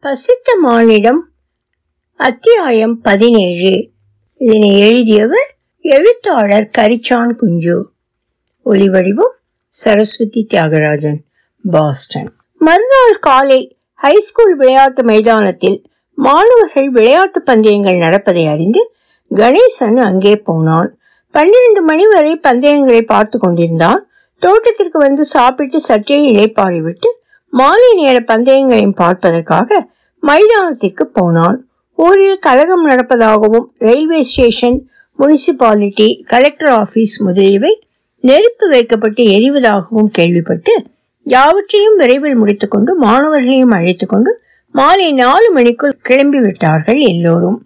பசித்த மானிடம் அத்தியாயம் பதினேழு. இதனை எழுதியவர் எழுத்தாளர் கரிச்சான் குஞ்சு. ஒலிவடிவம் சரஸ்வதி தியாகராஜன் பாஸ்டன். மறுநாள் காலை ஹைஸ்கூல் விளையாட்டு மைதானத்தில் மாணவர்கள் விளையாட்டு பந்தயங்கள் நடப்பதை அறிந்து கணேசன் அங்கே போனான். பன்னிரண்டு மணி வரை பந்தயங்களை பார்த்து கொண்டிருந்தான். தோட்டத்திற்கு வந்து சாப்பிட்டு சற்றே இளைப்பாறிவிட்டு மாலை நேர பந்தயங்களையும் பார்ப்பதற்காக மைதானத்திற்கு போனான். ஊரில் கலகம் நடப்பதாகவும் railway station municipality collector office முதலியவை நெருப்பு வைக்கப்பட்டு எரிவதாகவும் கேள்விப்பட்டு யாவற்றையும் விரைவில் முடித்துக்கொண்டு மாணவர்களையும் அழைத்துக்கொண்டு மாலை நாலு மணிக்குள் கிளம்பி விட்டார்கள் எல்லோரும்.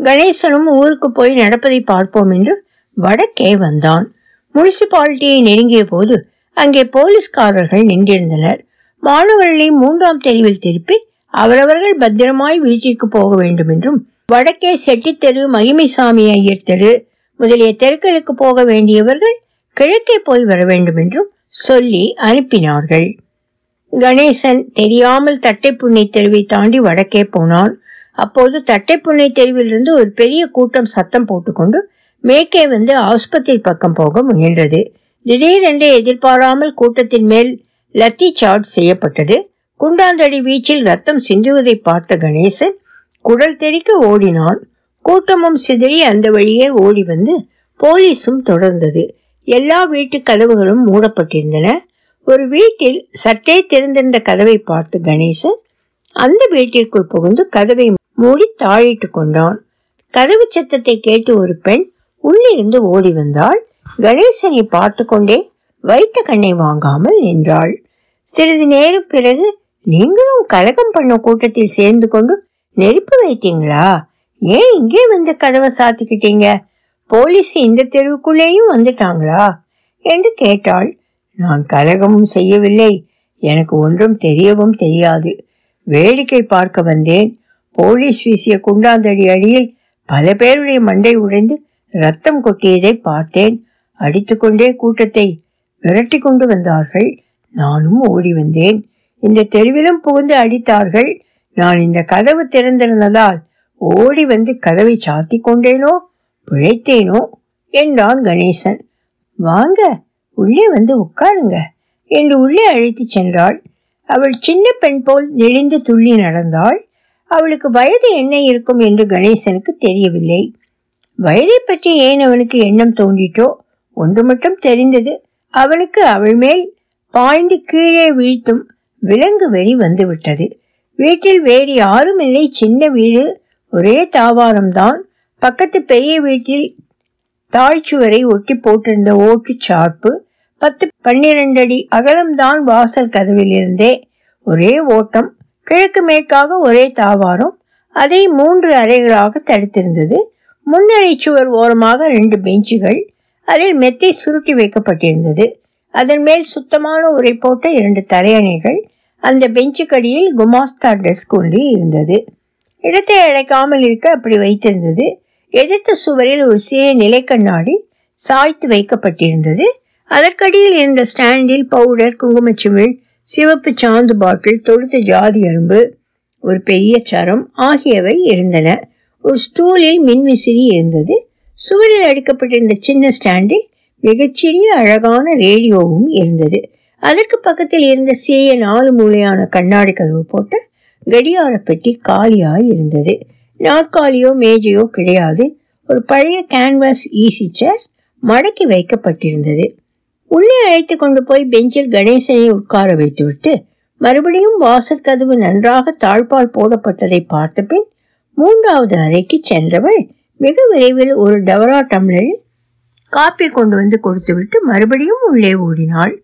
கணேசனும் ஊருக்கு போய் நடப்பதை பார்ப்போம் என்று வடக்கே வந்தான். முனிசிபாலிட்டியை நெருங்கிய போது அங்கே போலீஸ்காரர்கள் நின்றிருந்தனர். மாணவர்களை மூன்றாம் தெருவில் திருப்பி அவரவர்கள் பத்திரமாய் வீட்டிற்கு போக வேண்டும் என்றும் வடக்கே செட்டித்தெரு மகிமைசாமி ஐயர் தெரு முதலிய தெருக்களுக்கு போக வேண்டியவர்கள் கிழக்கே போய் வர வேண்டும் என்றும் சொல்லி அனுப்பினார்கள். கணேசன் தெரியாமல் தட்டைப்புண்ணை தெருவை தாண்டி வடக்கே போனான். அப்போது தட்டைப்புண்ணை தெருவிலிருந்து ஒரு பெரிய கூட்டம் சத்தம் போட்டுக்கொண்டு மேற்கே வந்து ஆஸ்பத்திரி பக்கம் போக முயன்றது. திடீரென்று எதிர்பாராமல் கூட்டத்தின் மேல் லத்தி சார்ஜ் செய்யப்பட்டது. குண்டாந்தடி வீச்சில் ரத்தம் சிந்துவதை பார்த்த கணேசன் குடல் தெறிக்க ஓடினான். கூட்டமும் சிதறி அந்த வழியே ஓடி வந்து போலீஸும் தொடர்ந்தது. எல்லா வீட்டு கதவுகளும் மூடப்பட்டிருந்தன. ஒரு வீட்டில் சற்றே திறந்திருந்த கதவை பார்த்து கணேசன் அந்த வீட்டிற்குள் புகுந்து கதவை மூடி தாழிட்டு கொண்டான். கதவு சத்தத்தை கேட்டு ஒரு பெண் உள்ளிருந்து ஓடி வந்தாள். கணேசனை பார்த்து கொண்டே வைத்த கண்ணை வாங்காமல் நின்றாள். சிறிது நேரம் பிறகு நீங்களும் கலகம் பண்ண கூட்டத்தில் சேர்ந்து கொண்டு நெருப்பு வைத்தீங்களா? ஏன் இங்கே வந்து கதவை சாத்திக்கிட்டீங்க? போலீஸ் இந்த தெருவுக்குள்ளேயும் வந்துட்டாங்களா? என்று கேட்டாள். நான் கலகமும் செய்யவில்லை. எனக்கு ஒன்றும் தெரியவும் தெரியாது. வேடிக்கை பார்க்க வந்தேன். போலீஸ் வீசிய குண்டாந்தடி அடியில் பல பேருடைய மண்டை உடைந்து ரத்தம் கொட்டியதை பார்த்தேன். அடித்துக்கொண்டே கூட்டத்தை விரட்டி கொண்டு வந்தார்கள். நானும் ஓடி வந்தேன். இந்த தெருவிலும் புகுந்து அடித்தார்கள். நான் இந்த கதவு திறந்திருந்ததால் ஓடி வந்து கதவை சாத்தி கொண்டேனோ? பிழைத்தேனோ? என்றான் கணேசன். வாங்க உள்ளே வந்து உட்காருங்க என்று உள்ளே அழைத்துச் சென்றாள். அவள் சின்ன பெண் போல் நெளிந்து துள்ளி நடந்தாள். அவளுக்கு வயது என்ன இருக்கும் என்று கணேசனுக்கு தெரியவில்லை. வயதை பற்றி ஏன் அவனுக்கு எண்ணம் தோன்றிட்டோ? ஒன்று மட்டும் தெரிந்தது. அவனுக்கு அவள் மேல் பாய்ந்து கீழே வீழ்த்தும் விலங்கு வெறி வந்துவிட்டது. வீட்டில் வேறு யாரும் இல்லை. சின்ன வீடு ஒரே தாவாரம்தான். பக்கத்து பெரிய வீட்டில் தாழ்ச்சுவரை ஒட்டி போட்டிருந்த ஓட்டு சார்பு பத்து பன்னிரண்டு அடி அகலம்தான் வாசல் கதவிலிருந்தே ஒரே ஓட்டம் கிழக்கு மேற்காக ஒரே தாவாரம் அதை மூன்று அறைகளாக தடுத்திருந்தது. முன்னறை சுவர் ஓரமாக ரெண்டு பெஞ்சுகள் அதில் மெத்தை சுருட்டி வைக்கப்பட்டிருந்தது. அதன் மேல் சுத்தமான உரை போட்ட இரண்டு தரையணைகள் அந்த பெஞ்சுக்கடியில் குமாஸ்தா டெஸ்க் ஒன்று இருந்தது. இடத்தை அடைக்காமல் இருக்க அப்படி வைத்திருந்தது. எதிர்த்த சுவரில் ஒரு சிறிய நிலைக்கண்ணாடி சாய்த்து வைக்கப்பட்டிருந்தது. அதற்கடியில் இருந்த ஸ்டாண்டில் பவுடர் குங்குமச்சிமிழ் சிவப்பு சாந்து பாட்டில் தொடுத்த ஜாதி அரும்பு ஒரு பெரிய சரம் ஆகியவை இருந்தன. ஒரு ஸ்டூலில் மின்விசிறி இருந்தது. சுவரில் அடிக்கப்பட்டிருந்த சின்ன ஸ்டாண்டில் மிகச்சிறிய அழகான ரேடியோவும் இருந்தது. அதற்கு பக்கத்தில் இருந்த சிறிய நாலு மூலையான கண்ணாடி கதவு போட்ட கடியார பெட்டி காலியாய் இருந்தது. நாற்காலியோ மேஜையோ கிடையாது. ஒரு பழைய கேன்வாஸ் ஈசி சேர் மடக்கி வைக்கப்பட்டிருந்தது. உள்ளே அழைத்து கொண்டு போய் பெஞ்சில் கணேசனை உட்கார வைத்துவிட்டு மறுபடியும் வாசல் கதவு நன்றாக தாழ்பால் போடப்பட்டதை பார்த்த பின் மூன்றாவது அறைக்கு சென்றவள் மிக விரைவில் ஒரு டவரா டம்ளரில் காப்பி கொண்டு வந்து கொடுத்துவிட்டு மறுபடியும் உள்ளே ஓடினாள்.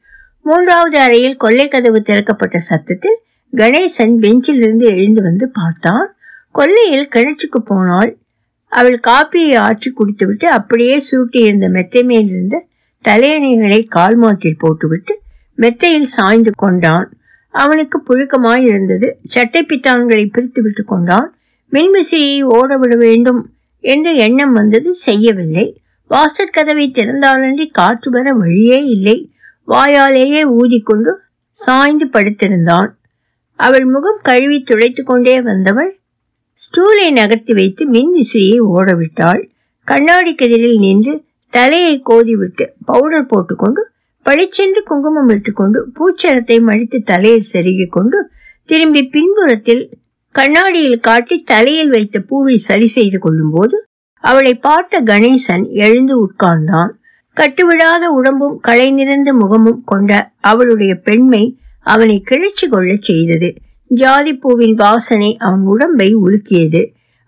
மூன்றாவது அறையில் கொள்ளை கதவு திறக்கப்பட்ட சத்தத்தில் கணேசன் பெஞ்சிலிருந்து எழுந்து வந்து பார்த்தான். கொல்லையில் கிணற்றுக்கு போனாள். அவள் காப்பியை ஆற்றி குடித்துவிட்டு அப்படியே சுருட்டி இருந்த மெத்தை மேல் இருந்த தலையணைகளை கால் மாட்டில் போட்டுவிட்டு மெத்தையில் சாய்ந்து கொண்டான். அவனுக்கு புழுக்கமாய் இருந்தது. சட்டை பித்தான்களை பிரித்து விட்டு கொண்டான். மின்விசிறியை ஓட விட வேண்டும். என்ற எண்ணம் வந்தது செய்யவில்லை. வாசற் கதவை திறந்தாலன்றி காற்று வர வழியே இல்லை. வாயாலேயே ஊதிக்கொண்டு சாய்ந்து படுத்திருந்தான். அவள் முகம் கழுவி துடைத்து கொண்டே வந்தவள் ஸ்டூலை நகர்த்தி வைத்து மின் விசிறியை ஓடவிட்டாள். கண்ணாடி கதிரில் நின்று தலையை கோதிவிட்டு பவுடர் போட்டுக்கொண்டு பளிச்சென்று குங்குமம் இட்டுக்கொண்டு பூச்சரத்தை மடித்து தலையில் செருகிக் கொண்டு திரும்பி பின்புறத்தில் கண்ணாடியில் காட்டி தலையில் வைத்த பூவை சரி செய்து கொள்ளும் போது அவளை பார்த்த கணேசன் எழுந்து உட்கார்ந்தான். கட்டுவிடாத உடம்பும் களை நிறைந்த முகமும் கொண்ட அவளுடைய பெண்மை அவனை கிளர்ச்சி கொள்ளச் செய்தது. ஜாதி பூவின் வாசனை அவன் உடம்பை உலுக்கியது.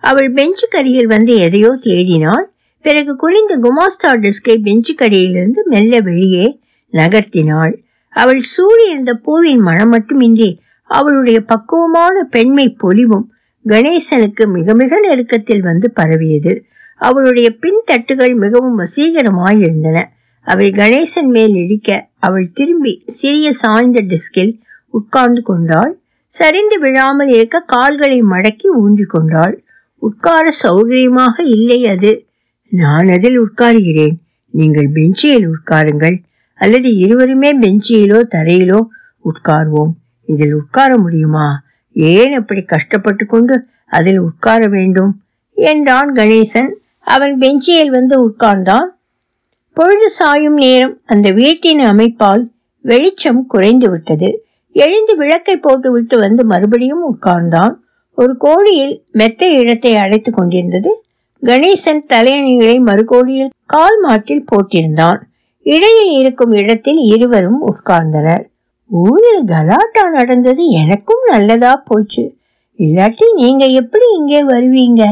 அவள் பெஞ்சு கரையில் வந்து எதையோ தேடினாள். பிறகு குனிந்த குமாஸ்தா டிஸ்கை பெஞ்சு கடையிலிருந்து மெல்ல வெளியே நகர்த்தினாள். அவள் சூடியிருந்த பூவின் மனம் மட்டுமின்றி அவளுடைய பக்குவமான பெண்மை பொலிவும் கணேசனுக்கு மிக மிக நெருக்கத்தில் வந்து பரவியது. அவளுடைய பின் தட்டுகள் மிகவும் வசீகரமாயிருந்தன. அவை கணேசன் மேல் இடிக்க அவள் திரும்பி சிறிய சாய்ந்த டெஸ்கில் உட்கார்ந்து கொண்டாள். சரிந்து விழாமல் இருக்க கால்களை மடக்கி ஊன்றி கொண்டாள். உட்கார சௌகரியமாக இல்லை அது. நான் அதில் உட்காருகிறேன். நீங்கள் பெஞ்சியில் உட்காருங்கள். அல்லது இருவருமே பெஞ்சியிலோ தரையிலோ உட்கார்வோம். இதில் உட்கார முடியுமா? ஏன் அப்படி கஷ்டப்பட்டு கொண்டு அதில் உட்கார வேண்டும்? என்றான் கணேசன். அவன் பெஞ்சியில் வந்து உட்கார்ந்தான். பொழுது சாயும் நேரம் அந்த வீட்டின் அமைப்பால் வெளிச்சம் குறைந்து விட்டது. எழுந்து விளக்கை போட்டுவிட்டு வந்து மறுபடியும் உட்கார்ந்தான். ஒரு கோடியில் மெத்த இடத்தை அடைத்து கொண்டிருந்தது. கணேசன் தலையணிகளை மறுகோடியில் கால் மாட்டில் போட்டிருந்தான். இடையில் இருக்கும் இடத்தில் இருவரும் உட்கார்ந்தனர். ஊரில் கலாட்டா நடந்தது எனக்கும் நல்லதா போச்சு. இல்லாட்டி நீங்க எப்படி இங்கே வருவீங்க?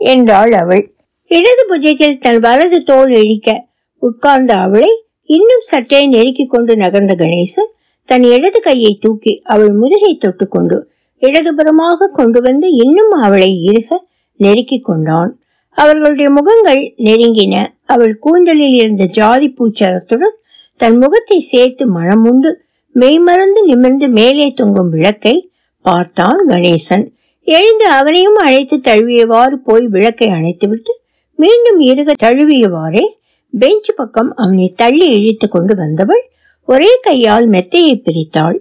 என்றாள் அவள். இடது புஜத்தில் தன் வலது தோல் இழிக்க உட்கார்ந்த அவளை இன்னும் சற்றே நெருக்கிக் கொண்டு நகர்ந்த கணேசன் தன் இடது கையை தூக்கி அவள் முதுகை தொட்டுக்கொண்டு இடதுபுறமாக கொண்டு வந்து இன்னும் அவளை இருக நெருக்கிக் கொண்டான். அவர்களுடைய முகங்கள் நெருங்கின. அவள் கூந்தலில் இருந்த ஜாதி பூச்சரத்துடன் தன் முகத்தை சேர்த்து மனமுண்டு மெய்மறந்து நிமிர்ந்து மேலே தொங்கும் விளக்கை பார்த்தான் கணேசன். எழுந்து அவனையும் அழைத்து தழுவியவாறு போய் விளக்கை அணைத்துவிட்டு மீண்டும் இருக தழுவியவாறே பெஞ்ச் பக்கம் அவனை தள்ளி இழுத்து கொண்டு வந்தவள் ஒரே கையால் மெத்தையை பிரித்தாள்.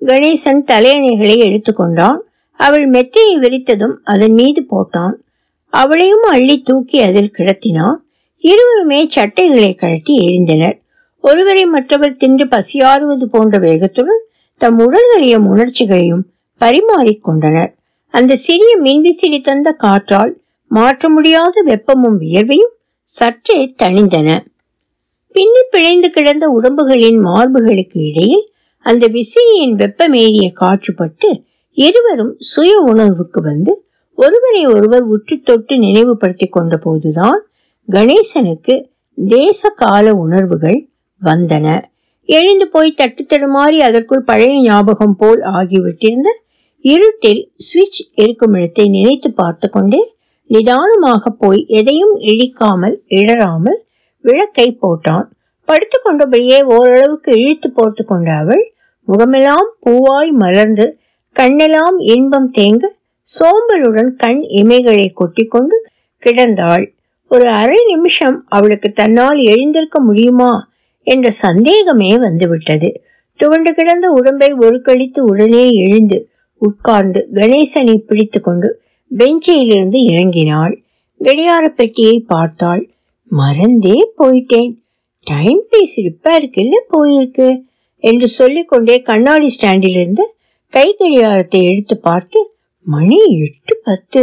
கணேசன் தலையணைகளை எடுத்துக்கொண்டான் அவள் மெத்தையை விரித்ததும் அதன் மீது போட்டான். அவளையும் அள்ளி தூக்கி அதில் கிடத்தினான். இருவருமே சட்டைகளை கழட்டி எரிந்தனர் ஒருவரை மற்றவர் தின்று பசியாறுவது போன்ற வேகத்துடன் தம் உடல்களையும் உணர்ச்சிகளையும் பரிமாறிக்கொண்டனர் அந்த சிறிய மின்விசிறி தந்த காற்றால் மாற்ற முடியாத வெப்பமும் வியர்வையும் சற்றே தணிந்தன. பின்னி பிழைந்து கிடந்த உடம்புகளின் மார்புகளுக்கு இடையில் அந்த விசிறியின் வெப்பமேறிய காற்றுப்பட்டு இருவரும் சுய உணர்வுக்கு வந்து ஒருவரை ஒருவர் உற்று தொட்டு நினைவுபடுத்திக் கொண்ட போதுதான் கணேசனுக்கு தேச கால உணர்வுகள் வந்தன. எழுந்து போய் தட்டு தடுமாறி அதற்குள் பழைய ஞாபகம் போல் ஆகிவிட்டிருந்த இருட்டில் சுவிட்ச் இருக்கும் இடத்தை நினைத்து பார்த்து கொண்டே நிதானமாக போய் எதையும் இழிக்காமல் இடராமல் விளக்கை போட்டான். படுத்து கொண்டபடியே ஓரளவுக்கு இழுத்து போட்டு கொண்ட அவள் முகமெல்லாம் பூவாய் மலர்ந்து கண்ணெல்லாம் இன்பம் தேங்க சோம்பலுடன் கண் இமைகளை கொட்டிக்கொண்டு கிடந்தாள். ஒரு அரை நிமிஷம் அவளுக்கு தன்னால் எழுந்திருக்க முடியுமா? என்ற சந்தேகமே வந்துவிட்டது. துவண்டு கிடந்த உடம்பை ஒரு கழித்து உடனே எழுந்து உட்கார்ந்து கணேசனை பிடித்து கொண்டு பெஞ்சிலிருந்து இறங்கினாள். கடியார பெட்டியை பார்த்தாள். மறந்தே போயிட்டேன். டைம் பீஸ் ரிப்பேருக்குல்ல போயிருக்கு? என்று சொல்லிக்கொண்டே கண்ணாடி ஸ்டாண்டிலிருந்து கை கடிகாரத்தை எடுத்து பார்த்து மணி எட்டு பத்து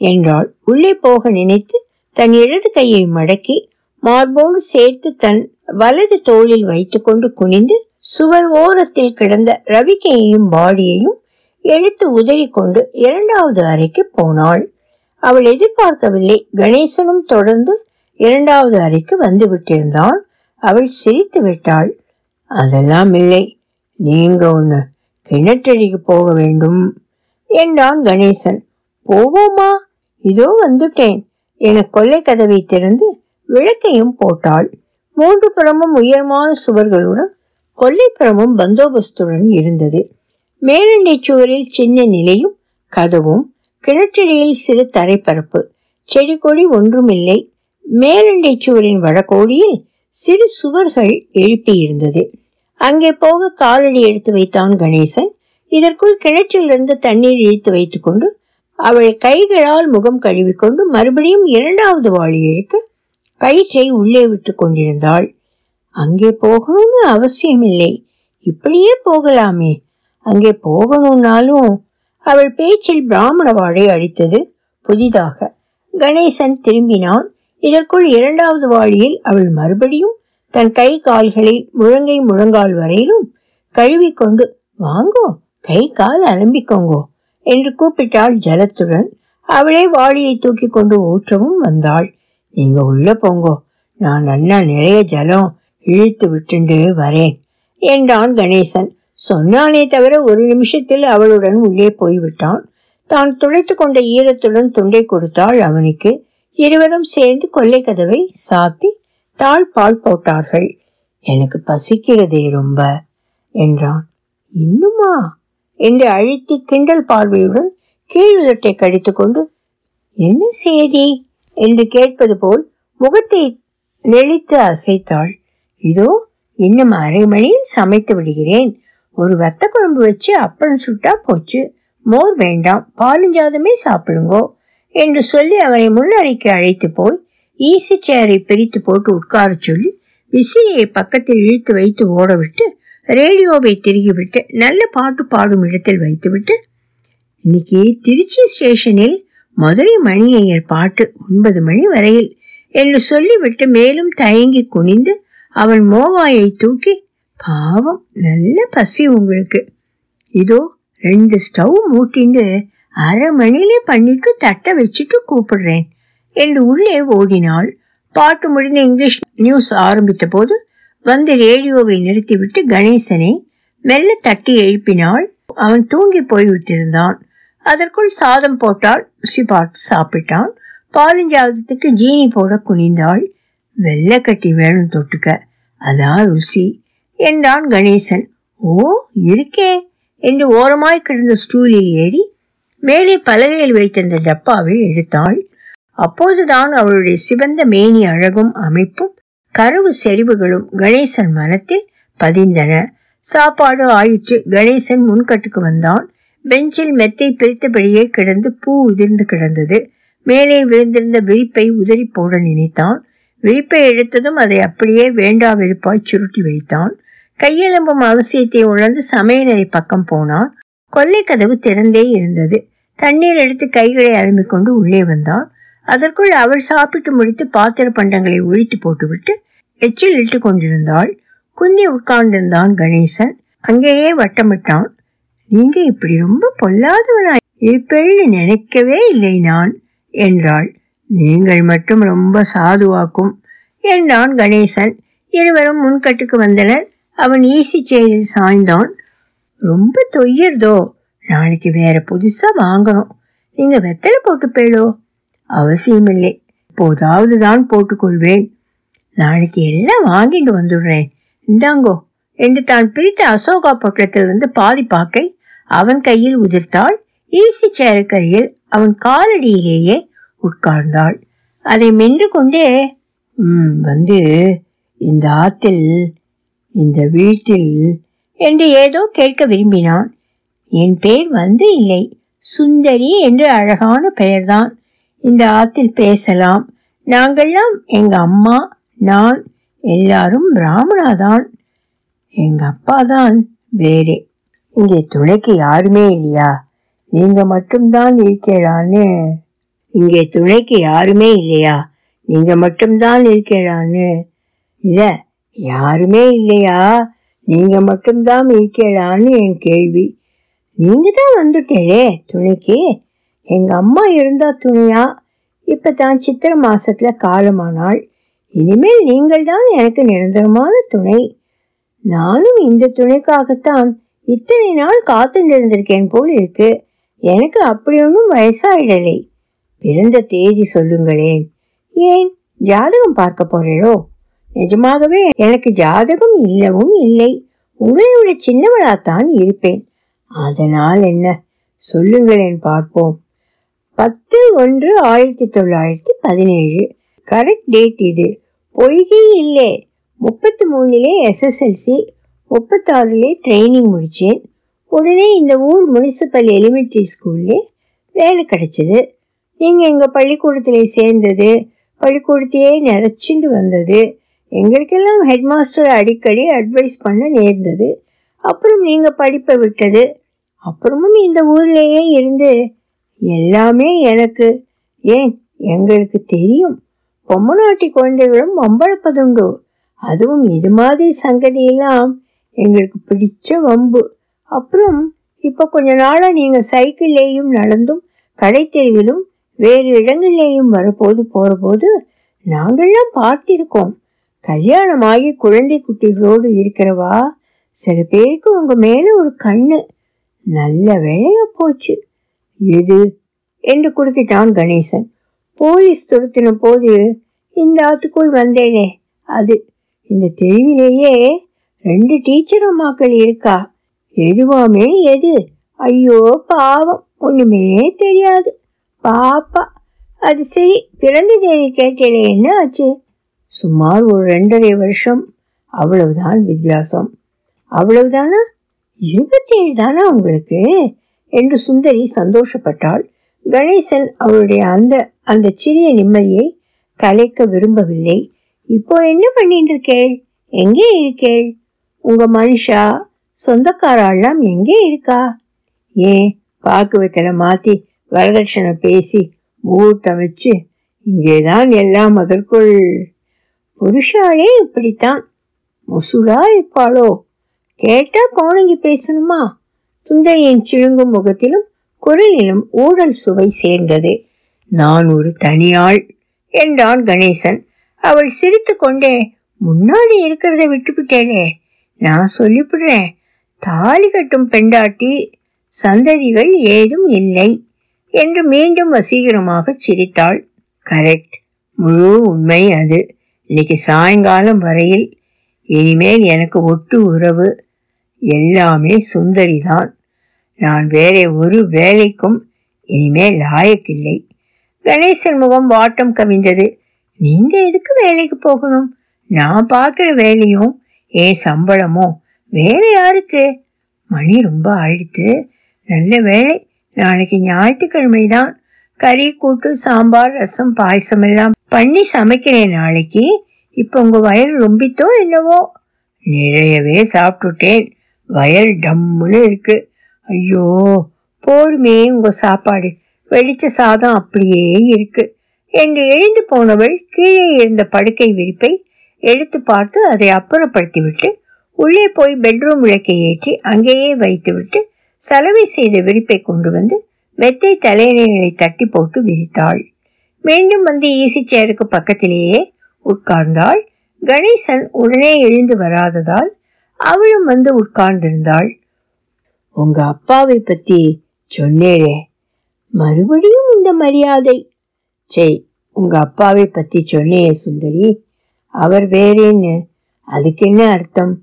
என்றாள். உள்ளே போக நினைத்து தன் இடது கையை மடக்கி மார்போடு சேர்த்து தன் வலது தோளில் வைத்துக்கொண்டு குனிந்து சுவர் ஓரத்தில் கிடந்த ரவிக்கையையும் பாடியையும் எடுத்து உதறிக்கொண்டு இரண்டாவது அறைக்கு போனாள். அவள் எதிர்பார்க்கவில்லை. கணேசனும் தொடர்ந்து இரண்டாவது அறைக்கு வந்து விட்டிருந்தான். அவள் சிரித்து விட்டாள். அதெல்லாம் இல்லை. நீங்க ஒன்று கிணற்றடிக்கு போக வேண்டும் என்றான் கணேசன். போவோமா? இதோ வந்துட்டேன். என கொல்லை கதவை திறந்து விளக்கையும் போட்டாள். மூன்று புறமும் உயரமான சுவர்களுடன் கொல்லைப்புறமும் பந்தோபஸ்துடன் இருந்தது. மேலண்டை சுவரில் சின்ன நிலையும் கதவும் கிணற்றடியில் சிறு தரைப்பரப்பு செடி கொடி ஒன்றுமில்லை. மேலண்டை சுவரின் வடகோடியில் சிறு சுவர்கள் எழுப்பியிருந்தது. அங்கே போக காலடி எடுத்து வைத்தான் கணேசன். இதற்குள் கிணற்றிலிருந்து தண்ணீர் இழுத்து வைத்துக்கொண்டு அவள் கைகளால் முகம் கழுவிக்கொண்டு மறுபடியும் இரண்டாவது வாளி இழுக்க கயிற்றை உள்ளே விட்டு கொண்டிருந்தாள். அங்கே போகணும்னு அவசியமில்லை. இப்படியே போகலாமே. அங்கே போகணும்னாலும் அவள் பேச்சில் பிராமண வாழை அடித்தது புதிதாக. கணேசன் திரும்பினான். இதற்குள் இரண்டாவது வாளியில் அவள் மறுபடியும் தன் கை கால்களை முழங்கை முழங்கால் வரையிலும் கழுவிக்கொண்டு வாங்கோ கை கால் அலம்பிக்கோங்கோ என்று கூப்பிட்டாள் ஜலத்துடன். அவளே வாளியை தூக்கி கொண்டு ஊற்றவும் வந்தாள். நீங்க உள்ள போங்கோ. நான் அண்ணா நிறைய ஜலம் இழுத்து விட்டுண்டு வரேன் என்றான் கணேசன். சொன்னானே தவிர ஒரு நிமிஷத்தில் அவளுடன் உள்ளே போய்விட்டான். தான் துடைத்து கொண்ட ஈரத்துடன் துண்டை கொடுத்தாள் அவனுக்கு. இருவரும் சேர்ந்து கொல்லை கதவை சாத்தி தாழ் பால் போட்டார்கள். எனக்கு பசிக்கிறதே ரொம்ப என்றான். இன்னுமா? என்று அழுத்தி கிண்டல் பார்வையுடன் கீழுதட்டை கடித்துக்கொண்டு என்ன செய்தி? என்று கேட்பது போல் முகத்தை நெளித்து அசைத்தாள். இதோ இன்னும் அரை மணியில் சமைத்து விடுகிறேன். ஒரு வத்த குழம்பு வச்சு அப்பளம் சுட்டா போச்சு. மோர் வேண்டாம் பாலுஞ்சாதமே சாப்பிடுங்கோ என்று சொல்லி அவரை முன்னறைக்கு அழைத்து போய் ஈசி சேரை பிரித்து போட்டு உட்கார சொல்லி விசிறியை பக்கத்தில் இழுத்து வைத்து ஓடவிட்டு ரேடியோவை திருகிவிட்டு நல்ல பாட்டு பாடும் இடத்தில் வைத்துவிட்டு இன்னைக்கு திருச்சி ஸ்டேஷனில் மதுரை மணியையர் பாட்டு ஒன்பது மணி வரையில் என்று சொல்லிவிட்டு மேலும் தயங்கி குனிந்து அவன் மோவாயை தூக்கி பாவம் நல்ல பசி உங்களுக்கு. இதோ ரெண்டு ஸ்டவ் மூட்டிண்டு அரை மணிலே பண்ணிட்டு தட்டை வச்சுட்டு கூப்பிடுறேன் என்று உள்ளே ஓடினாள். பாட்டு முடிந்த இங்கிலீஷ் நியூஸ் ஆரம்பித்த போது வந்து ரேடியோவை நிறுத்திவிட்டு கணேசனை மெல்ல தட்டி எழுப்பினாள். அவன் தூங்கி போய்விட்டிருந்தான். அதற்குள் சாதம் போட்டால் ருசி பார்த்து சாப்பிட்டான். பாலிஞ்சாதத்துக்கு ஜீனி போட குனிந்தாள். வெள்ளக்கட்டி வேணும் தொட்டுக்க. அதான் ருசி. என்றான் கணேசன். ஓ இருக்கே. என்று ஓரமாய் கிடந்த ஸ்டூலில் ஏறி மேலே பலகையில் வைத்திருந்த டப்பாவை எடுத்தாள். அப்போதுதான் அவளுடைய சிவந்த மேனி அழகும் அமைப்பும் கருவு செறிவுகளும் கணேசன் மனத்தில் பதிந்தன. சாப்பாடு ஆயிற்று. கணேசன் முன்கட்டுக்கு வந்தான். பெஞ்சில் மெத்தை பிரித்தபடியே கிடந்து பூ உதிர்ந்து கிடந்தது. மேலே விழுந்திருந்த விரிப்பை உதறி போட நினைத்தான். விரிப்பை எடுத்ததும் அதை அப்படியே வேண்டா வெறுப்பாய் சுருட்டி வைத்தான். கையெலும்பும் அவசியத்தை உணர்ந்து சமையலறை பக்கம் போனான். கொல்லை கதவு திறந்தே இருந்தது. தண்ணீர் எடுத்து கைகளை அலம்பிக் கொண்டு உள்ளே வந்தான். அதற்குள் அவள் சாப்பிட்டு முடித்து பாத்திர பண்டங்களை ஒழித்து போட்டுவிட்டு எச்சில் இட்டு கொண்டிருந்தாள். குந்தி உட்கார்ந்திருந்தான் கணேசன். அங்கேயே வட்டமிட்டான். நீங்க இப்படி ரொம்ப பொல்லாதவனாய். இருப்பேன்னு நினைக்கவே இல்லை நான் என்றாள். நீங்கள் மட்டும் ரொம்ப சாதுவாக்கும் என்றான் கணேசன். இருவரும் முன்கட்டுக்கு வந்தனர். அவன் ஈசி செயலில் சாய்ந்தான். ரொம்ப தொய்யறதோ? நாளைக்கு வேற புதுசா வாங்கணும். நீங்க வெத்தலை போட்டு போயிடோ அவசியமில்லை. இப்போதாவது தான் போட்டுக்கொள்வேன். நாளைக்கு எல்லாம் வாங்கிட்டு வந்துடுறேன். இந்தாங்கோ என்று தான் பிரித்த அசோகா பொட்டத்திலிருந்து பாதி பாக்கை அவன் கையில் உதிர்த்தாள். ஈசி சேருக்கரையில் அவன் காலடியிலேயே உட்கார்ந்தாள். அதை மென்று கொண்டே "ம், வந்து இந்த ஆத்தில் இந்த வீட்டில் என்று ஏதோ கேட்க விரும்பினான். என் பேர் வந்து இல்லை. சுந்தரி என்று அழகான பெயர்தான். இந்த ஆத்தில் பேசலாம். நாங்கள்லாம் எங்க அம்மா நான் எல்லாரும் பிராமணாதான். எங்க அப்பா தான் வேறே. இங்கே துணைக்கு யாருமே இல்லையா? நீங்க மட்டும்தான் இருக்கேளான்னு இங்கே துணைக்கு யாருமே இல்லையா? நீங்க மட்டும்தான் இருக்கேளான்னு இல்ல யாருமே இல்லையா? நீங்க மட்டும்தான் இருக்கேளான்னு என் கேள்வி. நீங்க தான் வந்துட்டீங்களே துணைக்கு. எங்க அம்மா இருந்தா துணையா? இப்ப தான் சித்திரை மாசத்துல காலமானாள். இனிமேல் நீங்கள் தான் எனக்கு நிரந்தரமான துணை. நானும் இந்த துணைக்காகத்தான் இத்தனை நாள் காத்துண்டிருந்திருக்கேன் போல் இருக்கு. எனக்கு அப்படி ஒன்றும் வயசாயிடலை. பிறந்த தேதி சொல்லுங்களேன். ஏன் ஜாதகம் பார்க்க போறேளோ நிஜமாகவே எனக்கு ஜாதகம் இல்லவும் இல்லை. உங்களை விட சின்னவளாத்தான் இருப்பேன். அதனால் என்ன? சொல்லுங்களேன் பார்ப்போம். பத்து ஒன்று ஆயிரத்தி தொள்ளாயிரத்தி பதினேழு. கரெக்ட் டேட் இது. பொய்கை இல்லை. முப்பத்தி மூணுலே எஸ்எஸ்எல்சி முப்பத்தாறுலேயே ட்ரைனிங் முடித்தேன். உடனே இந்த ஊர் முனிசிபல் எலிமெண்ட்ரி ஸ்கூல்லே வேலை கிடைச்சிது. நீங்கள் எங்கள் பள்ளிக்கூடத்தில் சேர்ந்தது பள்ளிக்கூடத்தையே நிறச்சிட்டு வந்தது. எங்களுக்கெல்லாம் ஹெட் மாஸ்டர் அடிக்கடி அட்வைஸ் பண்ண நேர்ந்தது. அப்புறம் நீங்கள் படிப்பை விட்டது. அப்புறமும் இந்த ஊர்லேயே இருந்து எல்லாமே எனக்கு ஏன் எங்களுக்கு தெரியும். பொம்மநாட்டி குழந்தைகளும் அம்பளப்பதுண்டு அதுவும் இது மாதிரி சங்கதியெல்லாம் எங்களுக்கு பிடிச்ச வம்பு. அப்புறம் இப்போ கொஞ்ச நாளாக நீங்கள் சைக்கிள்லேயும் நடந்தும் கடைத்தெருவிலும் வேறு இடங்கள்லேயும் வரபோது போகிறபோது நாங்கள்லாம் பார்த்திருக்கோம். கல்யாணமாகி குழந்தை குட்டிகளோடு இருக்கிறவா? சில பேருக்கு உங்க மேலே ஒரு கண்ணு. நல்ல வேலையா போச்சு. எது? என்று குறுக்கிட்டான் கணேசன். போலீஸ் துரத்தின போது இந்த ஆத்துக்குள் வந்தேனே அது. இந்த தெருவிலேயே ரெண்டு டீச்சர் அம்மாக்கள் இருக்கா? எதுவாமே எது? ஐயோ பாவம். ஒண்ணுமே தெரியாது. பாப்பா அது சரி பிறந்த தேதி கேட்டேனே என்ன ஆச்சு சுமார் ஒரு ரெண்டரை வருஷம். அவ்வளவுதான் வித்தியாசம். அவ்வளவுதானா? இருபத்தேழு தானா உங்களுக்கு? என்று சுந்தரி சந்தோஷப்பட்டாள். கணேசன் அவளுடைய அந்த அந்த சிறிய நிம்மதியை கலைக்க விரும்பவில்லை. இப்போ என்ன பண்ணிட்டு இருக்கேள்? எங்கே இருக்கேள்? உங்க மனுஷா சொந்தக்காரெல்லாம் எங்கே இருக்கா? ஏன் பாக்குவத்தில் மாத்தி வரதட்சணை பேசி முகூர்த்தம் வச்சு இங்கேதான் எல்லாம் அதற்குள். புருஷாலே இப்படித்தான். முசுலா இருப்பாளோ? கேட்டா கோணங்கி பேசணுமா? சுந்தரியின் சிழுங்கும் முகத்திலும் குரலிலும் ஊழல் சுவை சேர்ந்தது. நான் ஒரு தனியாள் என்றான் கணேசன். அவள் சிரித்து கொண்டே முன்னாடி இருக்கிறத விட்டுவிட்டேனே. நான் சொல்லிவிடுறேன். தாலி கட்டும் பெண்டாட்டி சந்ததிகள் ஏதும் இல்லை என்று மீண்டும் வசீகரமாக சிரித்தாள். கரெக்ட். முழு உண்மை அது. இன்னைக்கு சாயங்காலம் வரையில் இனிமேல் எனக்கு ஒட்டு உறவு எல்லாமே சுந்தரிதான். நான் வேற ஒரு வேலைக்கும் இனிமேல் லாயக்கில்லை. கணேசன் முகம் வாட்டம் கவிந்தது. நீங்க எதுக்கு வேலைக்கு போகணும்? நான் பார்க்குற வேலையும் ஏன் சம்பளமோ? வேற யாருக்கு? மணி ரொம்ப ஆயிடுத்து. நல்ல வேலை நாளைக்கு ஞாயிற்றுக்கிழமை தான் கறி கூட்டு சாம்பார் ரசம் பாயசம் எல்லாம் பண்ணி சமைக்கிறேன் நாளைக்கு. இப்போ உங்க வயல் ரொம்பித்தோ என்னவோ? நிறையவே சாப்பிட்டுட்டேன். வயல் டம்முன்னு இருக்கு. ஐயோ போருமே உங்க சாப்பாடு. வெடிச்ச சாதம் அப்படியே இருக்கு. என்று எழுந்து போனவள் கீழே இருந்த படுக்கை விரிப்பை எடுத்து பார்த்து அதை அப்புறப்படுத்திவிட்டு உள்ளே போய் பெட்ரூம் விளக்கை ஏற்றி அங்கேயே வைத்துவிட்டு சலவை செய்த விரிப்பை கொண்டு வந்து மெத்தை தலையணைகளை தட்டி போட்டு விரித்தாள். மீண்டும் வந்து ஈசி சேருக்கு பக்கத்திலேயே உட்கார்ந்தாள். கணேசன் உடனே எழுந்து வராததால் அவளும் வந்து உட்கார்ந்திருந்தாள். உங்க அப்பாவை பத்தி சொன்னேரே மறுபடியும் இந்த மரியாதை. சரி உங்க அப்பாவை பத்தி சொன்னேயே சுந்தரி. அவர் வேறேன்னு. அதுக்கு என்ன அர்த்தம்?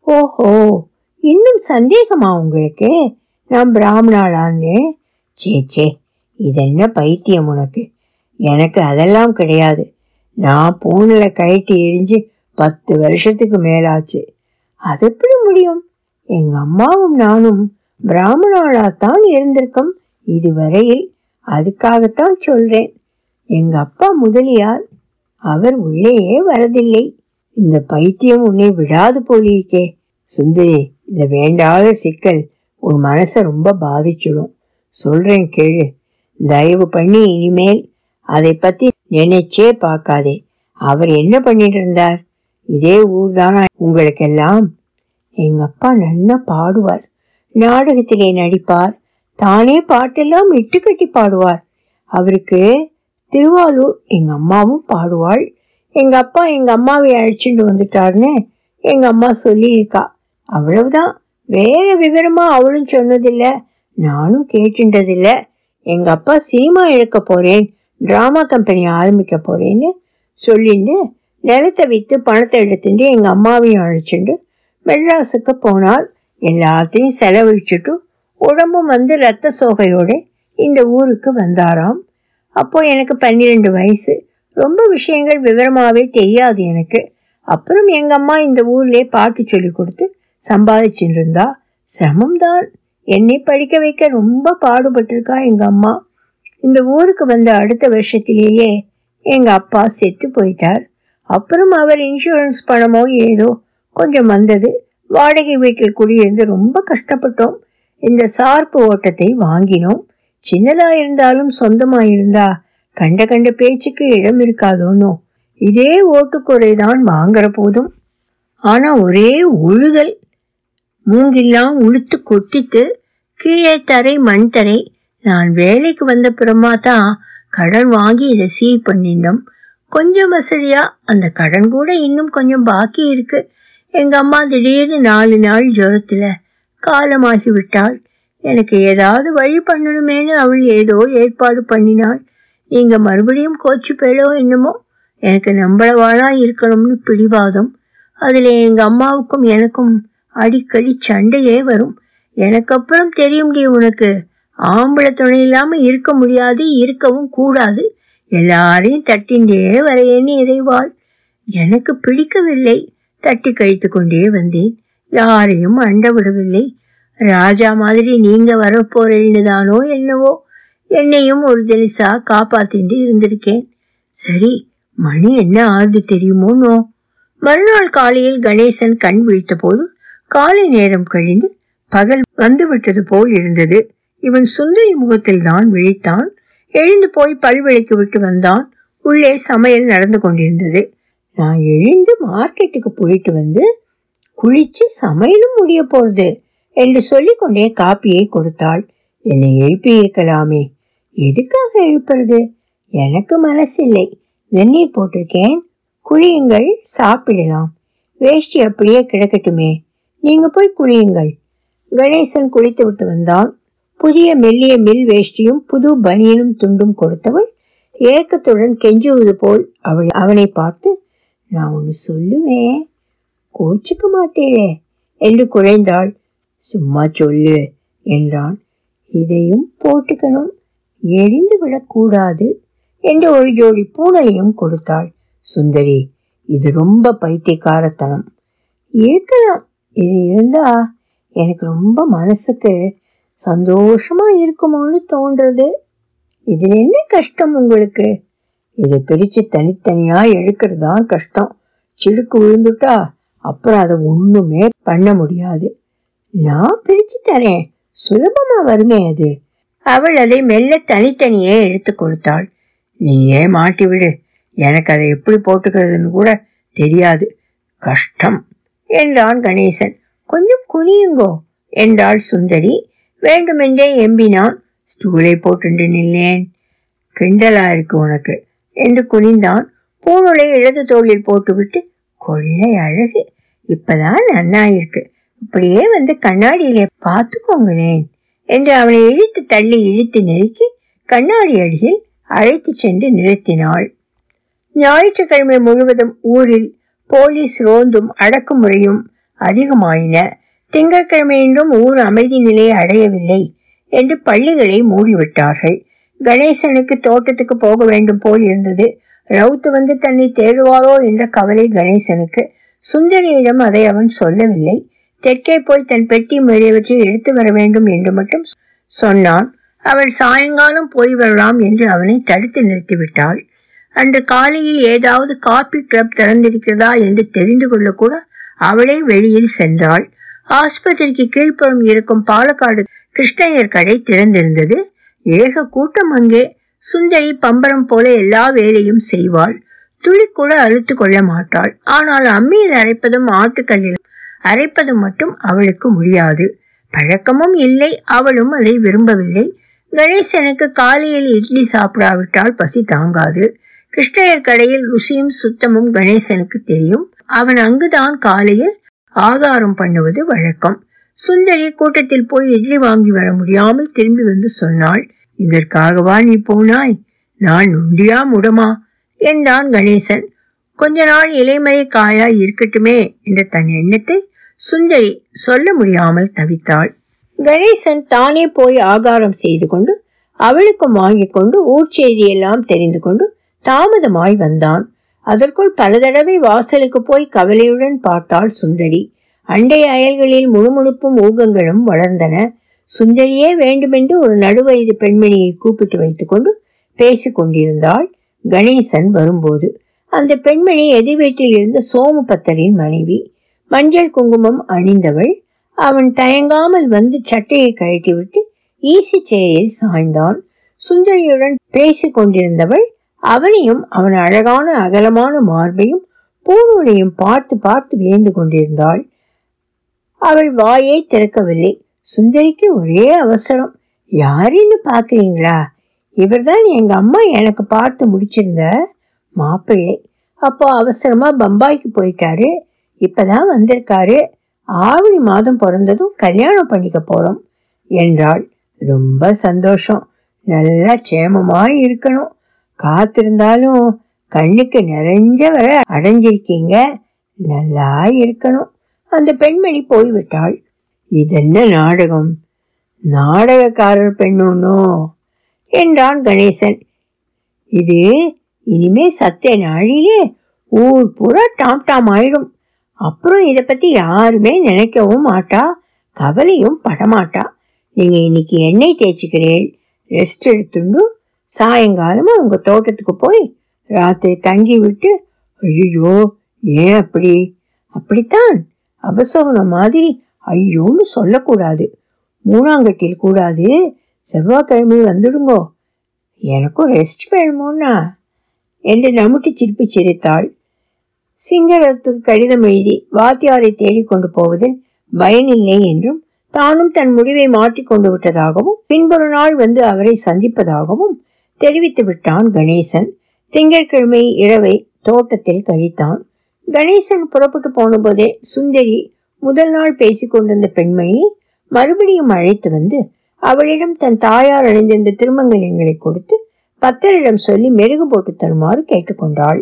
ஓஹோ இன்னும் சந்தேகமா உங்களுக்கு? நான் பிராமணாளான்னு. சே சே இதென்ன பைத்தியம் உனக்கு? எனக்கு அதெல்லாம் கிடையாது. நான் பூனில் கழட்டி எரிஞ்சு பத்து வருஷத்துக்கு மேலாச்சு. அது எப்படி முடியும்? எங்கள் அம்மாவும் நானும் பிராமணாளாத்தான் இருந்திருக்கோம் இதுவரையில். அதுக்காகத்தான் சொல்கிறேன் எங்கள் அப்பா முதலியார் அவர் உள்ளேயே வரதில்லை. இந்த பைத்தியம் உன்னை விடாது போலிருக்கே. சுந்தரி இந்த வேண்டாத சிக்கல் உன் மனசை ரொம்ப பாதிச்சிடும். சொல்றேன் கேளு. தயவு பண்ணி இனிமேல் அதை பத்தி நினைச்சே பார்க்காதே. அவர் என்ன பண்ணிட்டு இருந்தார்? இதே ஊர் தானா உங்களுக்கெல்லாம்? எங்க அப்பா நல்லா பாடுவார். நாடகத்திலே நடிப்பார். தானே பாட்டெல்லாம் இட்டுக்கட்டி பாடுவார். அவருக்கு திருவாலூர் எங்க அம்மாவும் பாடுவாள். எங்க அப்பா எங்க அம்மாவை அழைச்சிட்டு வந்துட்டார்னு எங்க அம்மா சொல்லியிருக்கா. அவ்வளவுதான். வேற விவரமா அவளும் சொன்னதில்ல. நானும் கேட்டுட்டதில்ல எங்க அப்பா சினிமா எடுக்க போறேன் டிராமா கம்பெனி ஆரம்பிக்க போறேன்னு சொல்லிட்டு நிலத்தை விற்று பணத்தை எடுத்துட்டு எங்க அம்மாவையும் அழைச்சிட்டு மெட்ராஸுக்கு போனால் எல்லாத்தையும் செலவழிச்சுட்டு உடம்பும் வந்து ரத்த சோகையோட இந்த ஊருக்கு வந்தாராம். அப்போ எனக்கு பன்னிரெண்டு வயசு. ரொம்ப விஷயங்கள் விவரமாகவே தெரியாது எனக்கு. அப்புறம் எங்கள் அம்மா இந்த ஊர்லேயே பாட்டு சொல்லி கொடுத்து சம்பாதிச்சுட்டு இருந்தா சிரமம்தான். என்னை படிக்க வைக்க ரொம்ப பாடுபட்டிருக்கா எங்க அம்மா. இந்த ஊருக்கு வந்த அடுத்த வருஷத்திலேயே எங்க அப்பா செத்து போயிட்டார். அப்புறம் அவர் இன்சூரன்ஸ் பணமோ ஏதோ கொஞ்சம் வந்தது. வாடகை வீட்டில் குடியிருந்து ரொம்ப கஷ்டப்பட்டோம். இந்த சார்பு ஓட்டத்தை வாங்கினோம். சின்னதா இருந்தாலும் சொந்தமா இருந்தா கண்ட கண்ட பேச்சுக்கு இடம் இருக்காதோனோ? இதே ஓட்டுக்குறை தான் வாங்குற போதும். ஆனா ஒரே ஒழுகல் மூங்கெல்லாம் உளுத்து கொட்டித்து கீழே தரை மண் தரை. நான் வேலைக்கு வந்த பிறமா தான் கடன் வாங்கி இதை சீல் பண்ணிட்டோம் கொஞ்சம் வசதியா அந்த கடன் கூட இன்னும் கொஞ்சம் பாக்கி இருக்கு. எங்க அம்மா திடீர்னு நாலு நாள் ஜுரத்துல காலமாகி விட்டாள் எனக்கு ஏதாவது வழி பண்ணணுமேனு அவள் ஏதோ ஏற்பாடு பண்ணினாள். நீங்க மறுபடியும் கோச்சு பேளோ என்னமோ? எனக்கு நம்பளவாளா இருக்கணும்னு பிடிவாதம். அதில் எங்க அம்மாவுக்கும் எனக்கும் அடிக்கடி சண்டையே வரும். எனக்கு அப்புறம் தெரியும்டி உனக்கு. ஆம்பளை துணை இல்லாம இருக்க முடியாது இருக்கவும் கூடாது. எல்லாரையும் தட்டின்றே வரையேன்னு இறைவாள். எனக்கு பிடிக்கவில்லை. தட்டி கழித்து கொண்டே வந்தேன். யாரையும் அண்ட விடவில்லை ராஜா மாதிரி நீங்க வரப்போறேன்னு தானோ என்னவோ என்னையும் ஒரு தினசா காப்பாத்திட்டு இருந்திருக்கேன். சரி மணி என்ன ஆகுது தெரியுமோனோ. மறுநாள் காலையில் கணேசன் கண் விழித்த போது காலை நேரம் கழிந்து பகல் வந்துவிட்டது போல் இருந்தது. இவன் சுந்தரி முகத்தில் தான் விழித்தான். எழுந்து போய் பல்விளைக்கு விட்டு வந்தான். உள்ளே சமையல் நடந்து கொண்டிருந்தது. நான் எழுந்து மார்க்கெட்டுக்கு போயிட்டு வந்து குளிச்சு சமையலும் முடிய போறது. என்று சொல்லிக்கொண்டே காப்பியை கொடுத்தாள். என்னை எழுப்பி இருக்கலாமே எதுக்காக எழுப்புறது? எனக்கு மனசில்லை. வெந்நீர் போட்டிருக்கேன். குளியுங்கள் சாப்பிடலாம். வேஷ்டி அப்படியே கிடக்கட்டுமே. நீங்க போய் குளியுங்கள். கணேசன் குளித்து விட்டு வந்தான். புதிய மெல்லிய மில் வேஷ்டியும் புது பனியனும் துண்டும் கொடுத்தவள் ஏக்கத்துடன் கெஞ்சுவது போல் அவள் அவனை பார்த்து நான் ஒன்று சொல்லுவேன். கோச்சிக்க மாட்டேனே என்று குழைந்தாள். சும்மா சொல்லு என்றான். இதையும் போட்டுக்கணும். எரிந்து விடக்கூடாது என்று ஒரு ஜோடி பூனையும் கொடுத்தாள். சுந்தரி இது ரொம்ப பைத்தியக்காரத்தனம். இருக்கலாம் இது இருந்தா எனக்கு ரொம்ப மனசுக்கு சந்தோஷமா இருக்குமோன்னு தோன்றது. இதில் என்ன கஷ்டம் உங்களுக்கு? இதை பிரித்து தனித்தனியாக எடுக்கிறது தான் கஷ்டம். சிடுக்கு விழுந்துட்டா அப்புறம் அதை ஒன்றுமே பண்ண முடியாது. நான் பிரிச்சு தரேன். சுலபமா வருமே அது. அவள் அதை மெல்ல தனித்தனியே எடுத்து கொடுத்தாள். நீயே மாட்டி விடு? எனக்கு அதை எப்படி போட்டுக்கிறதுன்னு கூட தெரியாது. கஷ்டம் என்றான் கணேசன். கொஞ்சம் குனியுங்கோ என்றாள் சுந்தரி. வேண்டுமென்றே எம்பினான். ஸ்டூலை போட்டு நில்லேன். கிண்டலா இருக்கு உனக்கு என்று குனிந்தான். பூணுலை இடது தோளில் போட்டுவிட்டு கொள்ளை அழகு. இப்பதான் நன்னா அப்படியே இப்படியே வந்து கண்ணாடியிலே பார்த்துக்கோங்களேன் என்று அவளை இழுத்து தள்ளி இழுத்து நெருக்கி கண்ணாடி அடியில் அழைத்து சென்று நிறுத்தினாள். ஞாயிற்றுக்கிழமை முழுவதும் ஊரில் போலீஸ் ரோந்தும் அடக்குமுறையும் அதிகமாயின. திங்கட்கிழமையின்றும் ஊர் அமைதி நிலையை அடையவில்லை என்று பள்ளிகளை மூடிவிட்டார்கள். கணேசனுக்கு தோட்டத்துக்கு போக வேண்டும் போல் இருந்தது. ரவுத்து வந்து தன்னை தேடுவாரோ என்ற கவலை கணேசனுக்கு. சுந்தரியிடம் அதை அவன் சொல்லவில்லை. தெற்கே போய் தன் பெட்டி முதலியவற்றை எடுத்து வர வேண்டும் என்று மட்டும் சொன்னான். அவள் சாயங்காலம் போய் வரலாம் என்று அவனை தடுத்து நிறுத்திவிட்டாள். அன்று காலையில் ஏதாவது காபி கிளப் திறந்திருக்கிறதா என்று தெரிந்து கொள்ள கூட அவளே வெளியில் சென்றாள். ஆஸ்பத்திரிக்கு கீழ்ப்புறம் இருக்கும் பாலக்காடு கிருஷ்ணயர் கடை திறந்திருந்தது. ஏக கூட்டம் அங்கே. சுந்தரி பம்பரம் போல எல்லா வேலையும் செய்வாள். துளி கூட அழுத்து கொள்ள மாட்டாள். ஆனால் அம்மியில் அரைப்பதும் ஆட்டுக்கல்லிலும் அரைப்பது மட்டும் அவளுக்கு முடியாது. பழக்கமும் இல்லை அவளும் அதை விரும்பவில்லை. கணேசனுக்கு காலையில் இட்லி சாப்பிடாவிட்டால் பசி தாங்காது. கிருஷ்ணயர் கடையில் ருசியும் சுத்தமும் கணேசனுக்கு தெரியும். அவன் அங்குதான் காலையில் ஆகாரம் பண்ணுவது வழக்கம். சுந்தரி கூட்டத்தில் போய் இட்லி வாங்கி வர முடியாமல் திரும்பி வந்து சொன்னாள் இதற்காகவா நீ போனாய்? நான் உண்டியா முடமா? என்றான் கணேசன். கொஞ்ச நாள் இலைமறை காயா இருக்கட்டுமே என்ற தன் எண்ணத்தை சுந்தரி சொல்ல முடியாமல் தவித்தாள். கணேசன் தானே போய் ஆகாரம் செய்து கொண்டு அவளுக்கும் வாங்கி கொண்டு ஊர் செய்தியெல்லாம் தெரிந்து கொண்டு தாமதமாய் வந்தான். அதற்குள் பல தடவை வாசலுக்கு போய் கவலையுடன் பார்த்தாள் சுந்தரி. அண்டை அயல்களில் முணுமுணுப்பும் ஊகங்களும் வளர்ந்தன. சுந்தரியே வேண்டுமென்று ஒரு நடுவயது பெண்மணியை கூப்பிட்டு வைத்துக்கொண்டு பேசிக் கொண்டிருந்தாள் கணேசன் வரும்போது. அந்த பெண்மணி எதிர் வீட்டில் இருந்த சோமபத்தரின் மனைவி. மஞ்சள் குங்குமம் அணிந்தவள். அவன் தயங்காமல் வந்து சட்டையை கழட்டிவிட்டு ஈசி சேரில் சாய்ந்தான். சுந்தரியுடன் பேசிக் கொண்டிருந்தவள் அவனையும் அவன் அழகான அகலமான மார்பையும் பூநூலையும் பார்த்து பார்த்து வியந்து கொண்டிருந்தாள். அவள் வாயை திறக்கவில்லை. சுந்தரிக்கு ஒரே அவசரம். யாருன்னு பாக்குறீங்களா இவர்தான் எங்க அம்மா எனக்கு பார்த்து முடிச்சிருந்த மாப்பிள்ளை. அப்போ அவசரமா பம்பாய்க்கு போயிட்டாரு. இப்பதான் வந்திருக்காரு. ஆவணி மாதம் பிறந்ததும் கல்யாணம் பண்ணிக்க போறோம் என்றாள் ரொம்ப சந்தோஷம். நல்லா சேமமாய் இருக்கணும். காத்திருந்தாலும் கண்ணுக்கு நிறைஞ்ச வர அடைஞ்சிருக்கீங்க. நல்லா இருக்கணும். அந்த பெண்மணி போய்விட்டாள். இதென்ன நாடகம்? நாடகக்காரர் பெண்ணோனோ என்றான் கணேசன். இது இனிமே சத்திய நாழிலே ஊர் பூரா டாம் டாம் ஆயிடும். அப்புறம் இதை பத்தி யாருமே நினைக்கவும் மாட்டா கவலையும் படமாட்டா. நீங்க இன்னைக்கு எண்ணெய் தேய்ச்சிக்கிறேன். ரெஸ்ட் எடுத்துண்டு சாயங்காலமா உங்க தோட்டத்துக்கு போய் ராத்திரி தங்கி விட்டு ஐயோ ஏன் அப்படி? அப்படித்தான் அபசகுனம் மாதிரி ஐயோன்னு சொல்லக்கூடாது. மூணாங்கட்டில் கூடாது. செவ்வாய்க்கிழமை வந்துடுங்கோ. எனக்கும் ரெஸ்ட் வேணுமோன்னா என்று நமுட்டி சிரிப்பு சிரித்தாள். சிங்களத்துக்கு கடிதம் எழுதி வாத்தியாரை தேடிக்கொண்டு போவதில் பயனில்லை என்றும் தானும் தன் முடிவை மாற்றிக் கொண்டு விட்டதாகவும் பின்பொரு நாள் வந்து அவரை சந்திப்பதாகவும் தெரிவித்து விட்டான் கணேசன். திங்கட்கிழமை இரவை தோட்டத்தில் கழித்தான். கணேசன் புறப்பட்டு போன போதே சுந்தரி முதல் நாள் பேசிக் கொண்டிருந்த பெண்மணியை மறுபடியும் அழைத்து வந்து அவளிடம் தன் தாயார் அணிந்திருந்த திருமங்கலங்களை கொடுத்து பத்தரிடம் சொல்லி மெருகு போட்டு தருமாறு கேட்டுக்கொண்டாள்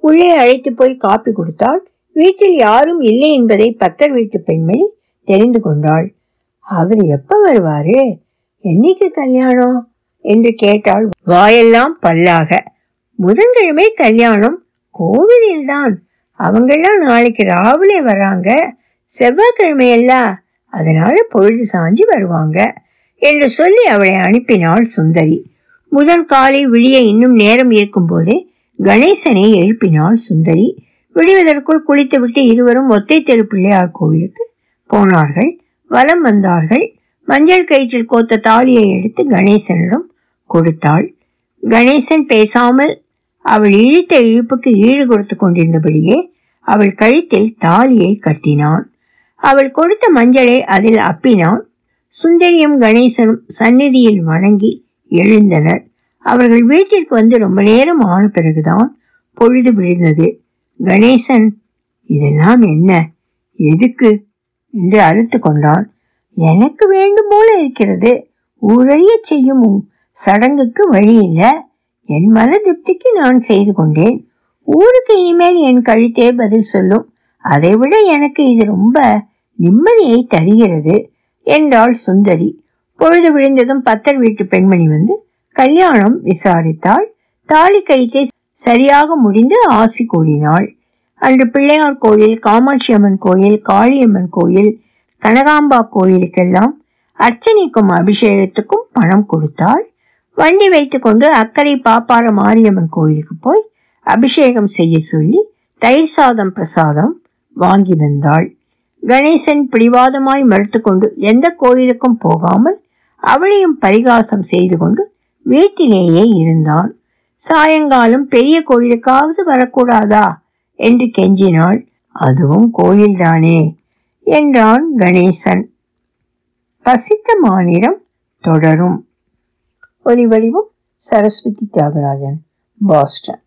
உள்ளே அழைத்து போய் காப்பி கொடுத்தாள். வீட்டில் யாரும் இல்லை என்பதை பத்தர் வீட்டு பெண்மணி தெரிந்து கொண்டாள். அவர் எப்ப வருவாரு? என்னைக்கு கல்யாணம்? என்று கேட்டாள். வாயெல்லாம் பல்லாக. புதன்கிழமை கல்யாணம். கோவிலில் தான் அவங்கெல்லாம் நாளைக்கு ராவிலே வராங்க. செவ்வாய்க்கிழமையெல்லாம் அதனால பொழுது சாஞ்சி வருவாங்க என்று சொல்லி அவளை அனுப்பினாள் சுந்தரி. முதல் காலை விழிய இன்னும் நேரம் இருக்கும் போதே கணேசனை எழுப்பினாள் சுந்தரி. விடுவதற்குள் குளித்துவிட்டு இருவரும் ஒத்தை தெரு பிள்ளையார் கோவிலுக்கு போனார்கள். வலம் வந்தார்கள். மஞ்சள் கயிற்றில் கோத்த தாலியை எடுத்து கணேசனிடம் கொடுத்தாள். கணேசன் பேசாமல் அவள் இழுத்த இழுப்புக்கு ஈடு கொடுத்து கொண்டிருந்தபடியே அவள் கழுத்தில் தாலியை கட்டினான். அவள் கொடுத்த மஞ்சளை அதில் அப்பினான். சுந்தரியும் கணேசனும் சந்நிதியில் வணங்கி எழுந்தனர். அவர்கள் வீட்டிற்கு வந்து ரொம்ப நேரம் ஆன பிறகுதான் பொழுது விழுந்தது கணேசன் இதெல்லாம் என்ன? எதுக்கு? என்று அழுத்து கொண்டான். எனக்கு வேண்டும் போல இருக்கிறது. ஊரறிய செய்யும் சடங்குக்கு வழி இல்லை. என் மன திருப்திக்கு நான் செய்து கொண்டேன். ஊருக்கு இனிமேல் என் கழுத்தே பதில் சொல்லும். அதைவிட எனக்கு இது ரொம்ப நிம்மதியை தருகிறது என்றாள் சுந்தரி. பொழுது விழுந்ததும் பத்தர் வீட்டு பெண்மணி வந்து கல்யாணம் விசாரித்தாள். தாலி கயிற்றை சரியாக முடிந்து ஆசி கூறினாள். அன்று பிள்ளையார் கோயில் காமாட்சி அம்மன் கோயில் காளியம்மன் கோயில் கனகாம்பா கோயிலுக்கெல்லாம் அர்ச்சனைக்கும் அபிஷேகத்துக்கும் பணம் கொடுத்தாள். வண்டி வைத்துக்கொண்டு அக்கறை பாப்பார மாரியம்மன் கோயிலுக்கு போய் அபிஷேகம் செய்ய சொல்லி தயிர் சாதம் பிரசாதம் வாங்கி வந்தாள். கணேசன் பிடிவாதமாய் மறுத்துக்கொண்டு எந்த கோயிலுக்கும் போகாமல் அவளையும் பரிகாசம் செய்து கொண்டு வீட்டிலேயே இருந்தான். சாயங்காலம் பெரிய கோயிலுக்காவது வரக்கூடாதா? என்று கெஞ்சினாள். அதுவும் கோயில்தானே? என்றான் கணேசன். பசித்த மாநிலம் தொடரும். ஒலிவடிவும் சரஸ்வதி தியாகராஜன் பாஸ்டன்.